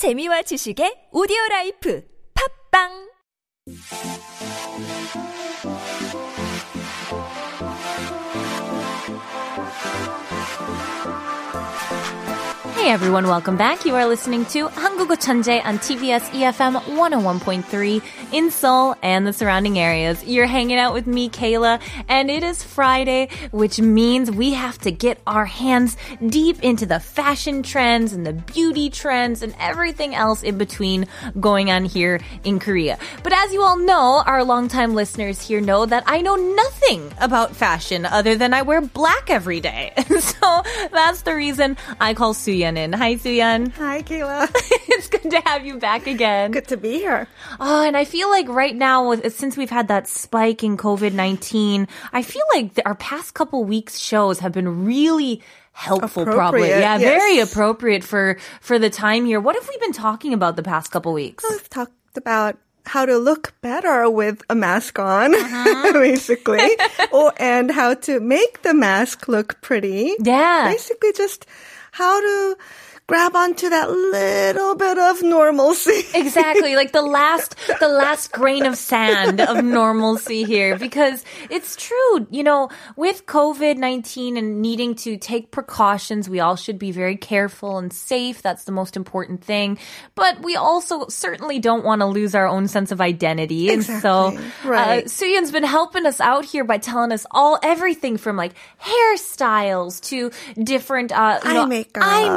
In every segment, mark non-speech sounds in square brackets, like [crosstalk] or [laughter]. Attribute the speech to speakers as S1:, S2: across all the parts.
S1: 재미와 지식의 오디오 라이프. 팝빵
S2: everyone, welcome back. You are listening to Hangugo Chanje on TBS EFM 101.3 in Seoul and the surrounding areas. You're hanging out with me, Kayla, and it is Friday, which means we have to get our hands deep into the fashion trends and the beauty trends and everything else in between going on here in Korea. But as you all know, our longtime listeners here know that I know nothing about fashion other than I wear black every day. [laughs] so that's the reason I call Suyeon. Hi, Suyeon.
S3: Hi, Kayla. [laughs]
S2: it's good to have you back again.
S3: Good to be here.
S2: Oh, and I feel like right now, with, since we've had that spike in COVID 19, I feel like our past couple weeks' shows have been really helpful probably yeah
S3: yes.
S2: very appropriate for for the time here what have we been talking about the past couple weeks
S3: We've talked about how to look better with a mask on,
S2: Uh-huh. [laughs]
S3: basically, [laughs] or and how to make the mask look pretty.
S2: yeah
S3: Basically, just how to grab onto that little bit of normalcy. [laughs]
S2: exactly like the last the last grain of sand of normalcy here because it's true you know with covid-19 and needing to take precautions we all should be very careful and safe that's the most important thing but we also certainly don't want to lose our own sense of identity and so
S3: Exactly. Right.
S2: uh, Suyeon's been helping us out here by telling us all everything from like hairstyles to different uh, you
S3: Eye
S2: know,
S3: makeup.
S2: eye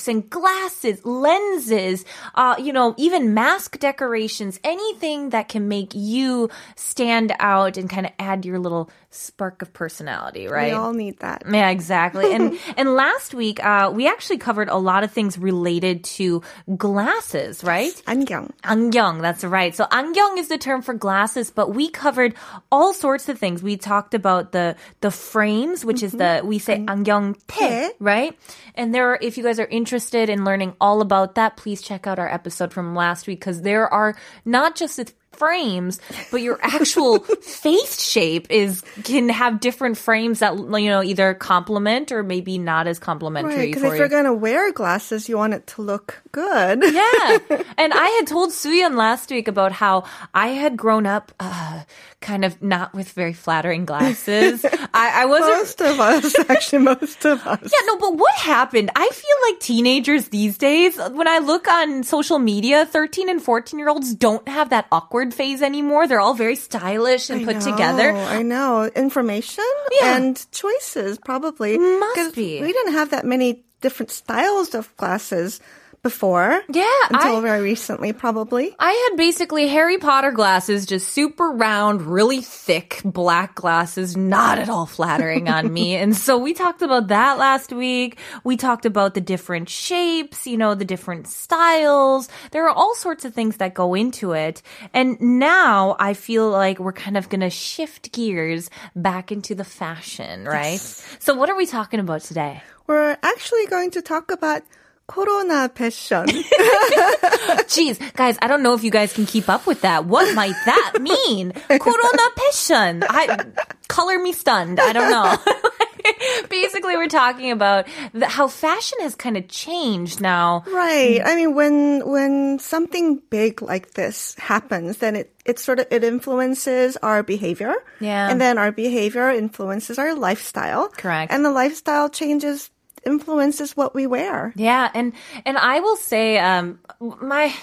S2: makeups and glasses, lenses, uh, you know, even mask decorations, anything that can make you stand out and kind of add your little spark of personality, right?
S3: We all need that.
S2: Yeah, exactly. And [laughs] and last week, uh, we actually covered a lot of things related to glasses, right?
S3: 안경.
S2: 안경, that's right. So 안경 is the term for glasses, but we covered all sorts of things. We talked about the the frames, which is the we say 안경
S3: 테.
S2: right? And there are, if you guys are interested in learning all about that, please check out our episode from last week because there are not just frames, but your actual [laughs] face shape is can have different frames that you know either complement or maybe not as complementary.
S3: Right, because if
S2: you.
S3: you're gonna wear glasses, you want it to look good.
S2: Yeah. [laughs] And I had told Suyeon last week about how I had grown up uh, kind of not with very flattering glasses. [laughs] I, I wasn't.
S3: Most of us, actually, most of us.
S2: Yeah, no, but what happened? I feel like teenagers these days, when I look on social media, 13 and 14 year olds don't have that awkward phase anymore. They're all very stylish and
S3: I
S2: put
S3: know,
S2: together.
S3: I know. Information
S2: Yeah.
S3: and choices, probably.
S2: Must be.
S3: We didn't have that many different styles of glasses before.
S2: Yeah,
S3: Until
S2: I-
S3: very recently, probably.
S2: I had basically Harry Potter glasses, just super round, really thick black glasses, not at all flattering on me. [laughs] And so we talked about that last week. We talked about the different shapes, you know, the different styles. There are all sorts of things that go into it. And now I feel like we're kind of going to shift gears back into the fashion, right? So what are we talking about today?
S3: We're actually going to talk about Corona [laughs] fashion.
S2: Jeez, guys, I don't know if you guys can keep up with that. What might that mean? Corona passion. I color me stunned. I don't know. [laughs] Basically, we're talking about the, how fashion has kind of changed now.
S3: right. I mean, when when something big like this happens, then it it sort of it influences our behavior.
S2: Yeah.
S3: And then our behavior influences our lifestyle.
S2: Correct.
S3: And the lifestyle changes influences what we wear.
S2: Yeah, and and I will say, um, my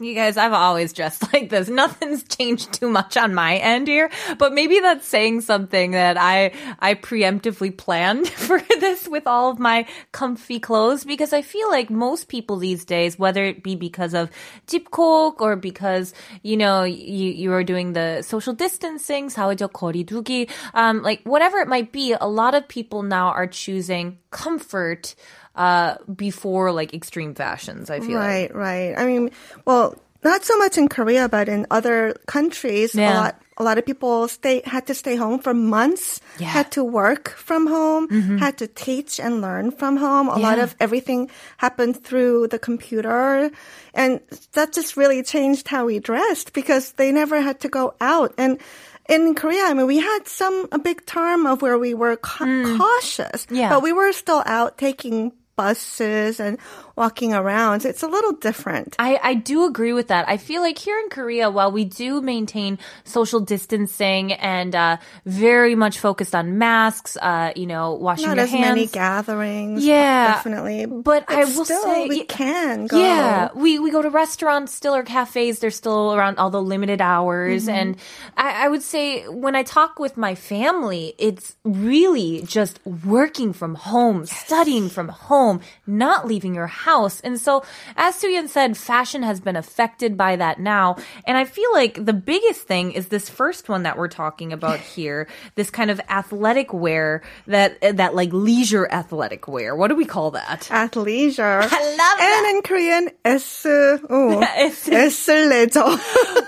S2: you guys, I've always dressed [laughs] like this. Nothing's changed too much on my end here, but maybe that's saying something that I I preemptively planned [laughs] for this with all of my comfy clothes because I feel like most people these days, whether it be because of 집콕 or because you know you you are doing the social distancing, 사회적 거리두기, um, like whatever it might be, a lot of people now are choosing comfort uh, before like extreme fashions. I feel like.
S3: Right, right. I mean, well, not so much in Korea, but in other countries,
S2: Yeah.
S3: a lot. A lot of people stay had to stay home for months.
S2: Yeah.
S3: Had to work from home. Had to teach and learn from home. A lot of everything happened through the computer, and that just really changed how we dressed because they never had to go out and. In Korea, I mean, we had some a big term of where we were ca- hmm. cautious,
S2: Yeah.
S3: but we were still out taking buses and walking around. So it's a little different.
S2: I, I do agree with that. I feel like here in Korea, while we do maintain social distancing and uh, very much focused on masks, uh, you know, washing
S3: Not
S2: your
S3: as many gatherings.
S2: Yeah,
S3: definitely.
S2: But I will
S3: still,
S2: say,
S3: we
S2: yeah,
S3: can go.
S2: Yeah, we we go to restaurants still or cafes. They're still around all the limited hours,
S3: Mm-hmm.
S2: and I, I would say when I talk with my family, it's really just working from home, studying from home, not leaving your house. And so, as Suyeon said, fashion has been affected by that now, and I feel like the biggest thing is this first one that we're talking about [laughs] here, this kind of athletic wear that that like leisure athletic wear. What do we call that?
S3: Athleisure.
S2: I love
S3: And in Korean, S, oh,
S2: S-
S3: S leisure.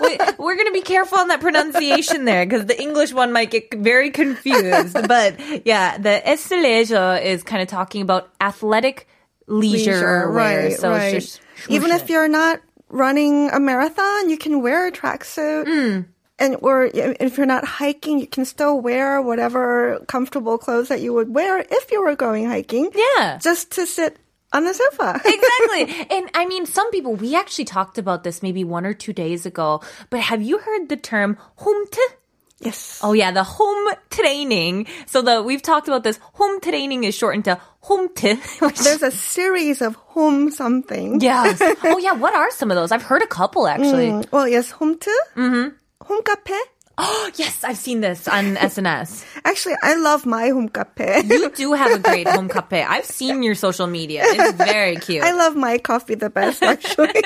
S2: we, we're going to be careful on that pronunciation there because the English one might get very confused. [laughs] but yeah, the estelejo is kind of talking about athletic leisure, wear.
S3: right,
S2: so
S3: right.
S2: it's just
S3: Even if you're not running a marathon, you can wear a tracksuit.
S2: Mm.
S3: And or if you're not hiking, you can still wear whatever comfortable clothes that you would wear if you were going hiking.
S2: Yeah.
S3: Just to sit on the sofa. [laughs]
S2: exactly. And I mean, some people, we actually talked about this maybe one or two days ago, but have you heard the term 홈트?
S3: Yes.
S2: Oh yeah, the home training. So the, we've talked about this. Home training is shortened to home [laughs] which
S3: There's a series of home something.
S2: Yes. [laughs] Oh yeah, what are some of those? I've heard a couple actually.
S3: Mm, Well, yes, home to. Mm-hmm. Home cafe.
S2: Oh yes, I've seen this on [laughs] SNS.
S3: Actually, I love my home cafe.
S2: You do have a great home cafe. I've seen your social media. It's very cute.
S3: I love my coffee the best, actually.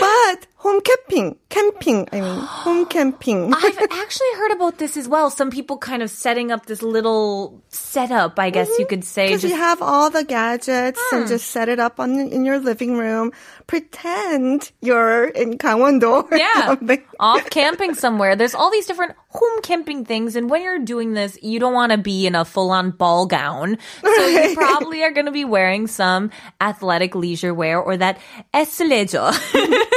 S3: but home camping, camping, I mean, home [gasps] camping.
S2: I've [laughs] actually heard about this as well. Some people kind of setting up this little setup, I guess you mm-hmm. could say.
S3: Because you have all the gadgets and ah. just set it up on in your living room. Pretend you're in Gangwon-do or
S2: yeah, off [laughs] camping somewhere. There's all these different home camping things, and when you're doing this, you don't want to be in a full-on ball gown. So you probably are going to be wearing some athletic leisure wear or that eslejo. [laughs]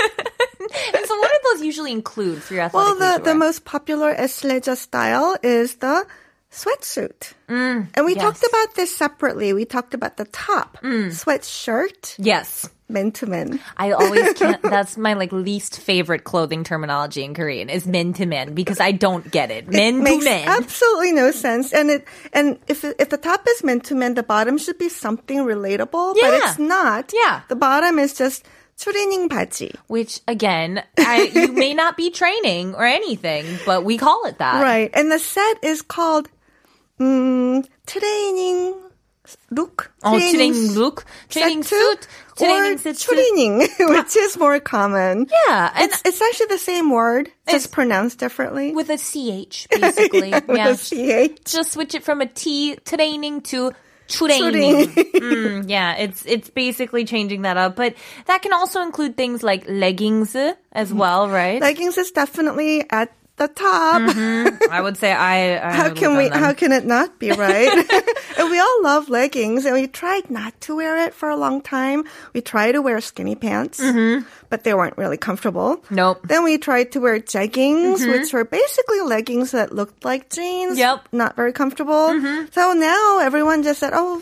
S2: and so, what do those usually include for your athletic
S3: Well, the, the
S2: wear?
S3: most popular esleja style is the sweatsuit. and we
S2: Mm, yes.
S3: talked about this separately. We talked about the top,
S2: Mm.
S3: sweatshirt,
S2: yes.
S3: men to men.
S2: I always [laughs] can't. That's my like least favorite clothing terminology in Korean is men to men because I don't get it. Men to
S3: makes
S2: men.
S3: absolutely no sense. And it and if if the top is men to men, the bottom should be something relatable, but it's not.
S2: Yeah.
S3: the bottom is just 트레이닝 바지.
S2: Which again, I, you [laughs] may not be training or anything, but we call it that.
S3: Right, and the set is called um, 트레이닝 look.
S2: Oh, training look, training suit, training
S3: or
S2: suit.
S3: training, [laughs] which is more common.
S2: Yeah, and
S3: It's, it's actually the same word,
S2: It's-
S3: just pronounced differently.
S2: with a ch [laughs] basically.
S3: with
S2: yeah,
S3: a ch.
S2: just switch it from a t training to training. [laughs] mm, yeah, it's it's basically changing that up, but that can also include things like leggings as well, right?
S3: Leggings is definitely at the top.
S2: I would say I. I [laughs]
S3: How can we? How can it not be right? [laughs] [laughs] and we all love leggings, and we tried not to wear it for a long time. We tried to wear skinny pants, but they weren't really comfortable.
S2: Mm-hmm. Nope. Mm-hmm.
S3: Then we tried to wear jeggings, which were basically leggings that looked like jeans.
S2: Yep. Mm-hmm.
S3: Not very comfortable. So now everyone just said, "Oh,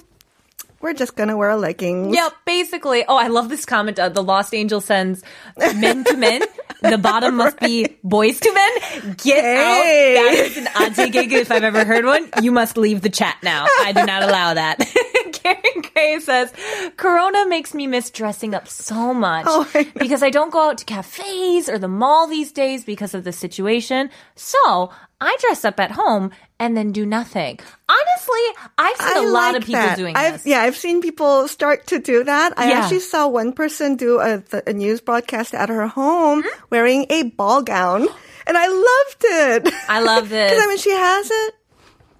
S3: we're just gonna wear leggings."
S2: Yep, basically. Oh, I love this comment. Uh, the Lost Angel sends men to men. The bottom must be boys to men. Get
S3: Hey.
S2: out. That is an AJ gig if I've ever heard one. You must leave the chat now. I do not allow that. [laughs] Karen Gray says, Corona makes me miss dressing up so much
S3: Oh, I
S2: because I don't go out to cafes or the mall these days because of the situation. So I dress up at home and then do nothing. Honestly, I've seen
S3: I
S2: a lot
S3: like
S2: of people
S3: that.
S2: doing
S3: I've,
S2: this.
S3: Yeah, I've seen people start to do that. I
S2: Yeah.
S3: actually saw one person do a, a news broadcast at her home
S2: Hmm?
S3: wearing a ball gown, and I loved it.
S2: I love [laughs] this.
S3: Because I mean, she has it.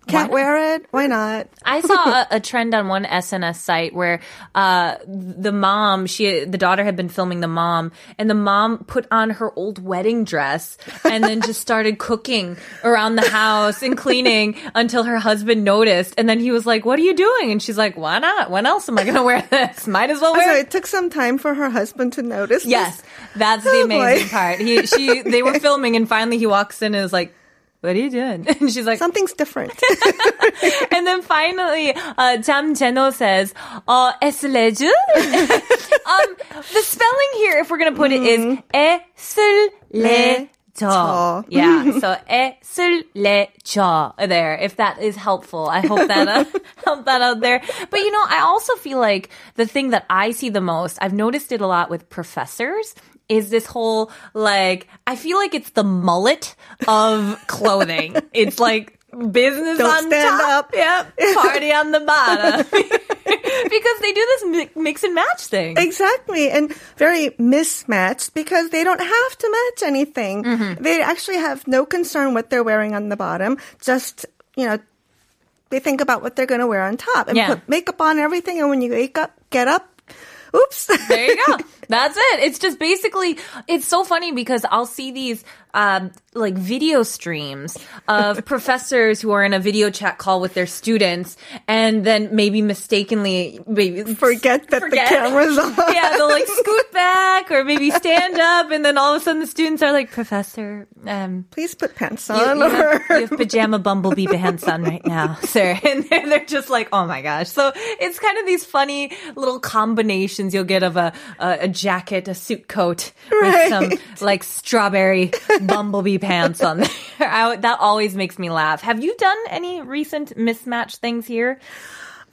S3: Can't wear it. Why not?
S2: I [laughs] saw a, a trend on one SNS site where uh, the mom, she, the daughter had been filming the mom, and the mom put on her old wedding dress and then just started cooking around the house and cleaning until her husband noticed. And then he was like, "What are you doing?" And she's like, "Why not? When else am I going to wear this? Might as well
S3: So
S2: wear."
S3: it took some time for her husband to notice. this.
S2: Yes, that's the [laughs]
S3: Oh,
S2: amazing
S3: boy.
S2: part. He, she, they were [laughs] filming, and finally he walks in and is like what are you doing? [laughs] And she's like,
S3: Something's different. [laughs]
S2: and then finally, uh, Jam Jeno says, uh, 에슬레즈? um, [laughs] the spelling here, if we're going to put it, is 에슬레저.
S3: 저.
S2: Yeah, so 에슬레저. There, if that is helpful. I hope that uh, helped that out there. But you know, I also feel like the thing that I see the most, I've noticed it a lot with professors, is this whole like I feel like it's the mullet of [laughs] clothing. it's like business
S3: Don't
S2: on
S3: stand
S2: top,
S3: up.
S2: yep, party on the bottom. [laughs] because they do this mix and match thing.
S3: Exactly, and very mismatched because they don't have to match anything.
S2: Mm-hmm.
S3: They actually have no concern what they're wearing on the bottom. Just you know, they think about what they're going to wear on top and
S2: Yeah.
S3: put makeup on everything. And when you wake up, get up. Oops.
S2: There you go. [laughs] That's it. It's just basically, it's so funny because I'll see these um, like video streams of [laughs] professors who are in a video chat call with their students and then maybe mistakenly maybe
S3: Forget that
S2: forget.
S3: the camera's on. [laughs]
S2: yeah, they'll like scoot back or maybe stand up and then all of a sudden the students are like, Professor, um,
S3: Please put pants on.
S2: you have,
S3: or-
S2: you have pajama bumblebee pants on right now, sir. And they're, they're just like, oh my gosh. So it's kind of these funny little combinations you'll get of a, a, a jacket, a suit coat
S3: Right.
S2: with some like strawberry [laughs] bumblebee pants on there. I, that always makes me laugh. Have you done any recent mismatch things here?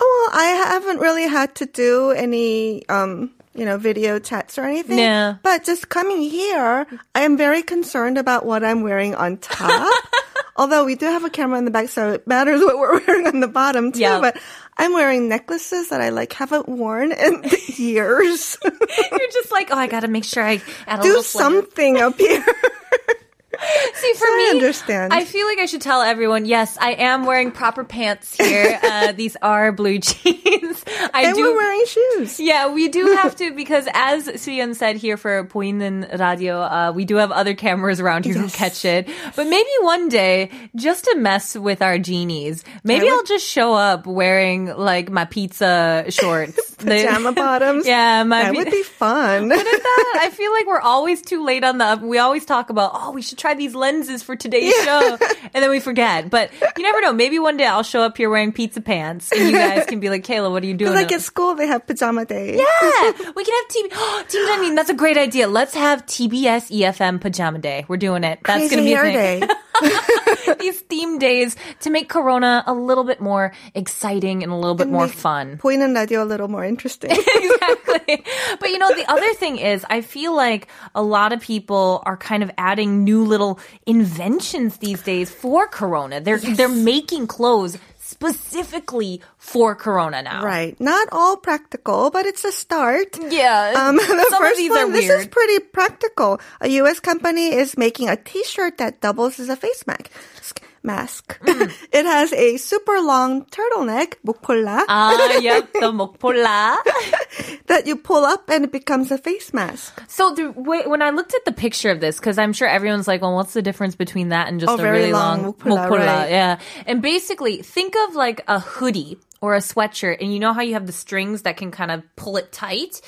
S3: Oh, well, I haven't really had to do any, um, you know, video chats or anything.
S2: Yeah.
S3: But just coming here, I am very concerned about what I'm wearing on top. [laughs] Although we do have a camera in the back, so it matters [laughs] what we're wearing on the bottom too.
S2: Yeah.
S3: But I'm wearing necklaces that I like haven't worn in [laughs] years. [laughs]
S2: You're just like, oh, I got to make sure I add a
S3: do something up here. [laughs] [laughs]
S2: See, for
S3: so
S2: me, I
S3: understand.
S2: I feel like I should tell everyone. Yes, I am wearing proper pants here. [laughs] Uh, these are blue [laughs] jeans. I
S3: and
S2: do,
S3: we're wearing shoes.
S2: Yeah, we do have to because, as Suyeon said here for Poinen Radio, uh, we do have other cameras around here yes. who catch it. But maybe one day, just to mess with our genies, maybe
S3: would...
S2: I'll just show up wearing like my pizza shorts,
S3: pajama bottoms.
S2: Yeah, my
S3: that would be fun.
S2: Wouldn't that? I feel like we're always too late on the. We always talk about oh, we should try buy these lenses for today's yeah. show, and then we forget. But you never know. Maybe one day I'll show up here wearing pizza pants, and you guys can be like, Kayla, what are you doing?
S3: Like at school, they have pajama day.
S2: Yeah, [laughs] we can have TV. Oh, Team that's a great idea. Let's have TBS EFM pajama day. We're doing it. That's
S3: Crazy
S2: gonna be our.
S3: Day. [laughs] [laughs]
S2: these theme days to make Corona a little bit more exciting and a little bit and
S3: more
S2: fun.
S3: Point and idea a little more interesting.
S2: exactly. But you know, the other thing is, I feel like a lot of people are kind of adding new little inventions these days for Corona. They're they're making clothes specifically for Corona now.
S3: Right. Not all practical, but it's a start.
S2: Yeah. [laughs]
S3: Um, the
S2: some
S3: first
S2: of these
S3: one,
S2: are
S3: this is pretty practical. A U.S. company is making a T-shirt that doubles as a face mask Mask.
S2: Mm. [laughs]
S3: it has a super long turtleneck, 목폴라,
S2: Ah, yep, the mokpola. [laughs]
S3: that you pull up and it becomes a face mask.
S2: So the way, when I looked at the picture of this, because I'm sure everyone's like, well, what's the difference between that and just
S3: Oh,
S2: a
S3: very
S2: really
S3: long
S2: long,
S3: mukpula,
S2: mukpula?
S3: right.
S2: Yeah. And basically, think of like a hoodie or a sweatshirt, and you know how you have the strings that can kind of pull it tight?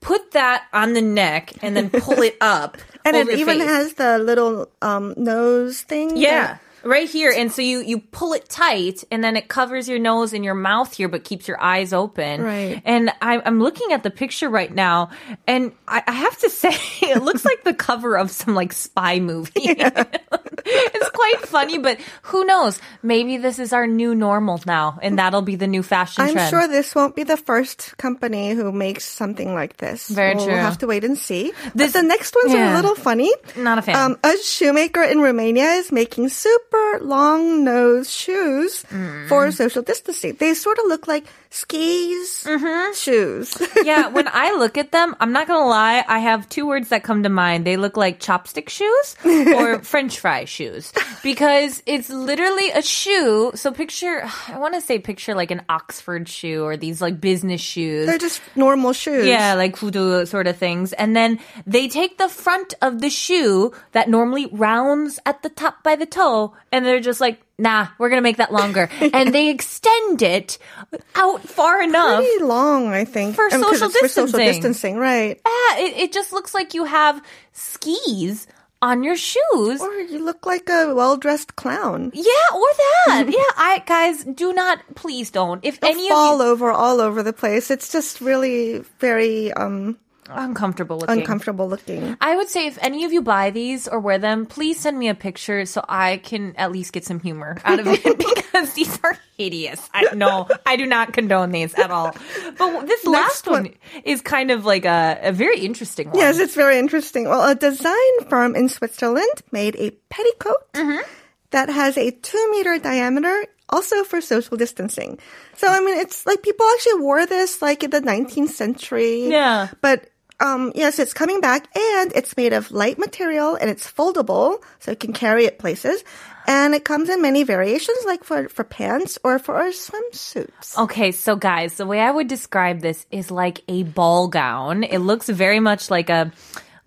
S2: Put that on the neck and then pull it [laughs] up.
S3: And
S2: over
S3: it
S2: your
S3: even
S2: face.
S3: has the little um, nose thing.
S2: Yeah. Right here. And so you, you pull it tight and then it covers your nose and your mouth here, but keeps your eyes open.
S3: Right.
S2: And I, I'm looking at the picture right now and I, I have to [laughs] say, it looks like the cover of some like spy movie. [laughs] [laughs] it's quite funny, but who knows? Maybe this is our new normal now and that'll be the new fashion trend.
S3: I'm
S2: trend.
S3: sure this won't be the first company who makes something like this.
S2: Very
S3: we'll
S2: true.
S3: have to wait and see.
S2: This-
S3: but the next ones are a little funny.
S2: Not a fan.
S3: Um, a shoemaker in Romania is making super long nose shoes
S2: Mm.
S3: for social distancing. They sort of look like skis
S2: Mm-hmm.
S3: shoes. [laughs]
S2: yeah, when I look at them, I'm not gonna lie, I have two words that come to mind. They look like chopstick shoes or [laughs] French fry shoes because it's literally a shoe. So picture, I want to say picture like an Oxford shoe or these like business shoes.
S3: They're just normal shoes.
S2: Yeah, like kudu sort of things. And then they take the front of the shoe that normally rounds at the top by the toe, and they're just like, nah, we're gonna make that longer. [laughs] and they extend it out far enough.
S3: Pretty long, I think.
S2: For
S3: Um, 'cause
S2: social
S3: it's For social
S2: distancing.
S3: distancing, right.
S2: Yeah, it, it just looks like you have skis on your shoes.
S3: Or you look like a well-dressed clown.
S2: yeah, or that. [laughs] yeah, I guys do not please don't. If
S3: They'll
S2: any
S3: fall
S2: of you
S3: over all over the place. It's just really very um,
S2: uncomfortable looking.
S3: uncomfortable looking.
S2: I would say if any of you buy these or wear them, please send me a picture so I can at least get some humor out of it [laughs] because these are hideous. I no, I do not condone these at all. But this last one,
S3: one.
S2: is kind of like a, a very interesting one.
S3: Yes, it's very interesting. Well, a design firm in Switzerland made a petticoat
S2: Mm-hmm.
S3: that has a two meter diameter, also for social distancing. So, I mean, it's like people actually wore this like in the 19th century.
S2: Yeah.
S3: But um, yes, it's coming back and it's made of light material and it's foldable, so you can carry it places. And it comes in many variations, like for, for pants or for swimsuits.
S2: Okay, so guys, the way I would describe this is like a ball gown. It looks very much like a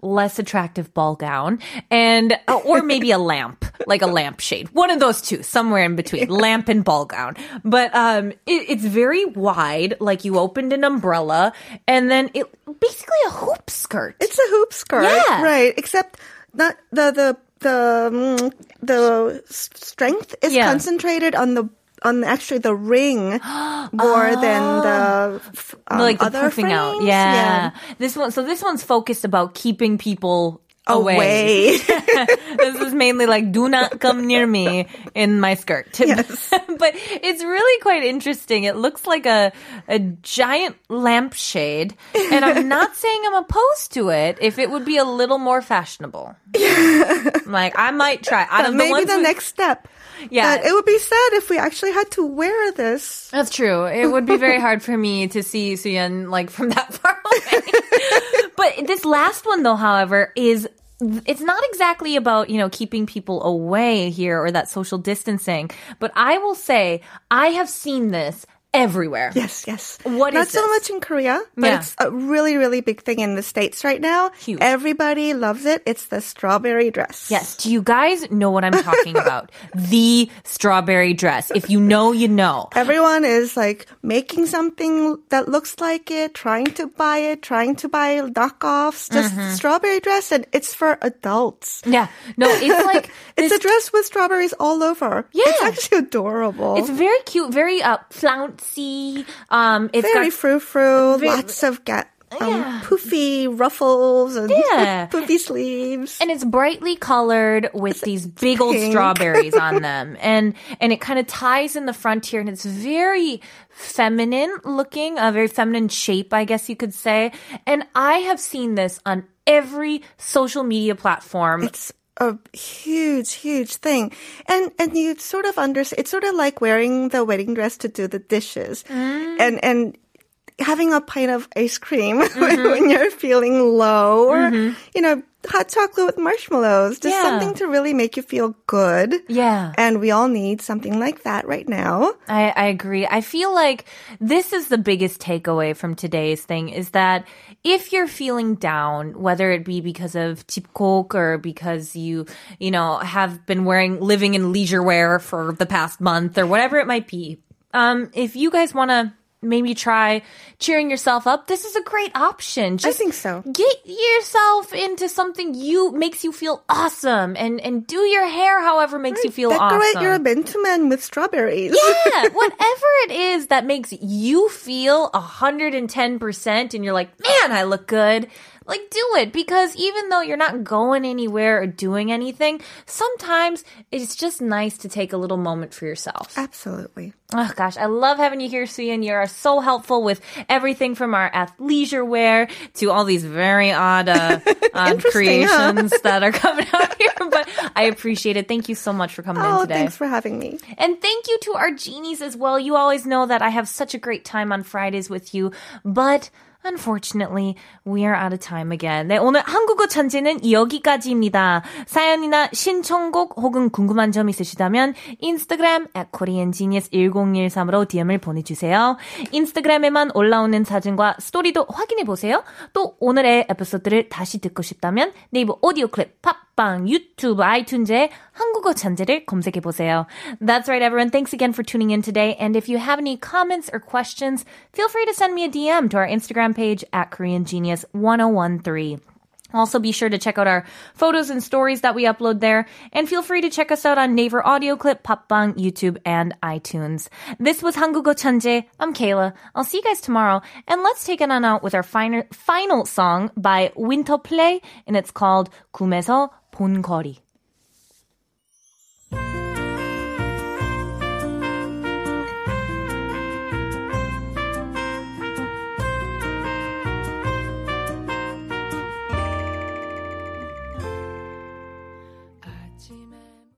S2: less attractive ball gown and uh, or maybe a lamp like a lampshade one of those two somewhere in between lamp and ball gown but um it, it's very wide like you opened an umbrella and then it basically a hoop skirt
S3: It's a hoop skirt,
S2: Yeah.
S3: right? Except not the the the mm, the strength is
S2: Yeah.
S3: concentrated on the on actually the ring [gasps] more than the f- um,
S2: like the
S3: other
S2: poofing out
S3: frames.
S2: yeah. this one so this one's focused about keeping people away.
S3: Away. [laughs] [laughs]
S2: this is mainly like, do not come near me in my skirt. [laughs]
S3: Yes.
S2: but it's really quite interesting. It looks like a, a giant lampshade. And I'm not saying I'm opposed to it if it would be a little more fashionable. like, I might try. Out the
S3: Maybe the
S2: we-
S3: next step.
S2: Yeah.
S3: But it would be sad if we actually had to wear this.
S2: That's true. It would be very hard for me to see Suyeon like from that far away. But this last one though, however, is it's not exactly about, you know, keeping people away here or that social distancing, but I will say I have seen this everywhere.
S3: Yes, yes.
S2: What
S3: Not so much in Korea, but
S2: Yeah.
S3: it's a really, really big thing in the States right now.
S2: Huge.
S3: Everybody loves it. It's the strawberry dress.
S2: Yes. Do you guys know what I'm talking [laughs] about? the strawberry dress. If you know, you know.
S3: Everyone is like making something that looks like it, trying to buy it, trying to buy knockoffs, just
S2: Mm-hmm.
S3: strawberry dress, and it's for adults.
S2: Yeah. No, it's [laughs] like
S3: It's a dress with strawberries all over.
S2: Yeah.
S3: It's actually adorable.
S2: It's very cute, very uh flouncy. Um, it's
S3: very
S2: got
S3: frou frou, lots of ga- um,
S2: Yeah.
S3: poofy ruffles and [laughs]
S2: Yeah.
S3: poofy sleeves.
S2: and it's brightly colored with these big old strawberries on [laughs] them and and it kind of ties in the front here and it's very feminine looking a very feminine shape i guess you could say and i have seen this on every social media platform
S3: It's a huge, huge thing. And and you sort of understand it's sort of like wearing the wedding dress to do the dishes.
S2: Mm.
S3: And and having a pint of ice cream [laughs]
S2: Mm-hmm.
S3: when you're feeling low or you know, hot chocolate with marshmallows. Just
S2: Yeah.
S3: something to really make you feel good.
S2: yeah
S3: And we all need something like that right now.
S2: I, I agree. I feel like this is the biggest takeaway from today's thing is that if you're feeling down, whether it be because of 집콕 or because you, you know, have been wearing, living in leisure wear for the past month or whatever it might be, um, if you guys want to maybe try cheering yourself up, this is a great option.
S3: I think so.
S2: Get yourself into something you makes you feel awesome and and do your hair however makes you feel
S3: Decorate
S2: awesome.
S3: Decorate your Bentumen with strawberries.
S2: Yeah, [laughs] whatever it is that makes you feel 110% and you're like, man, I look good. Like, do it because even though you're not going anywhere or doing anything, sometimes it's just nice to take a little moment for yourself.
S3: Absolutely.
S2: Oh gosh, I love having you here, Suyeon. You are so helpful with everything from our athleisure wear to all these very odd, uh, odd [laughs]
S3: Interesting, huh?
S2: creations [laughs] that are coming out here. But I appreciate it. Thank you so much for coming in
S3: Oh,
S2: today.
S3: thanks for having me.
S2: And thank you to our genies as well. You always know that I have such a great time on Fridays with you, but Unfortunately, we are out of time again. 네, 오늘 한국어 천재는 여기까지입니다. 사연이나 신청곡 혹은 궁금한 점 있으시다면 인스타그램 at koreangenius1013으로 DM을 보내주세요. 인스타그램에만 올라오는 사진과 스토리도 확인해보세요. 또 오늘의 에피소드를 다시 듣고 싶다면 네이버 오디오 클립, 팝빵, 유튜브, 아이튠즈에 한국어 천재를 검색해보세요. That's right, everyone. Thanks again for tuning in today. And if you have any comments or questions, feel free to send me a DM to our Instagram page at Korean Genius 1013. Also, be sure to check out our photos and stories that we upload there. And feel free to check us out on Naver Audio Clip, Popbang, YouTube, and iTunes. This was 한국어 천재. I'm Kayla. I'll see you guys tomorrow. And let's take it on out with our final, final song by Winterplay, and it's called 꿈에서 본 거리.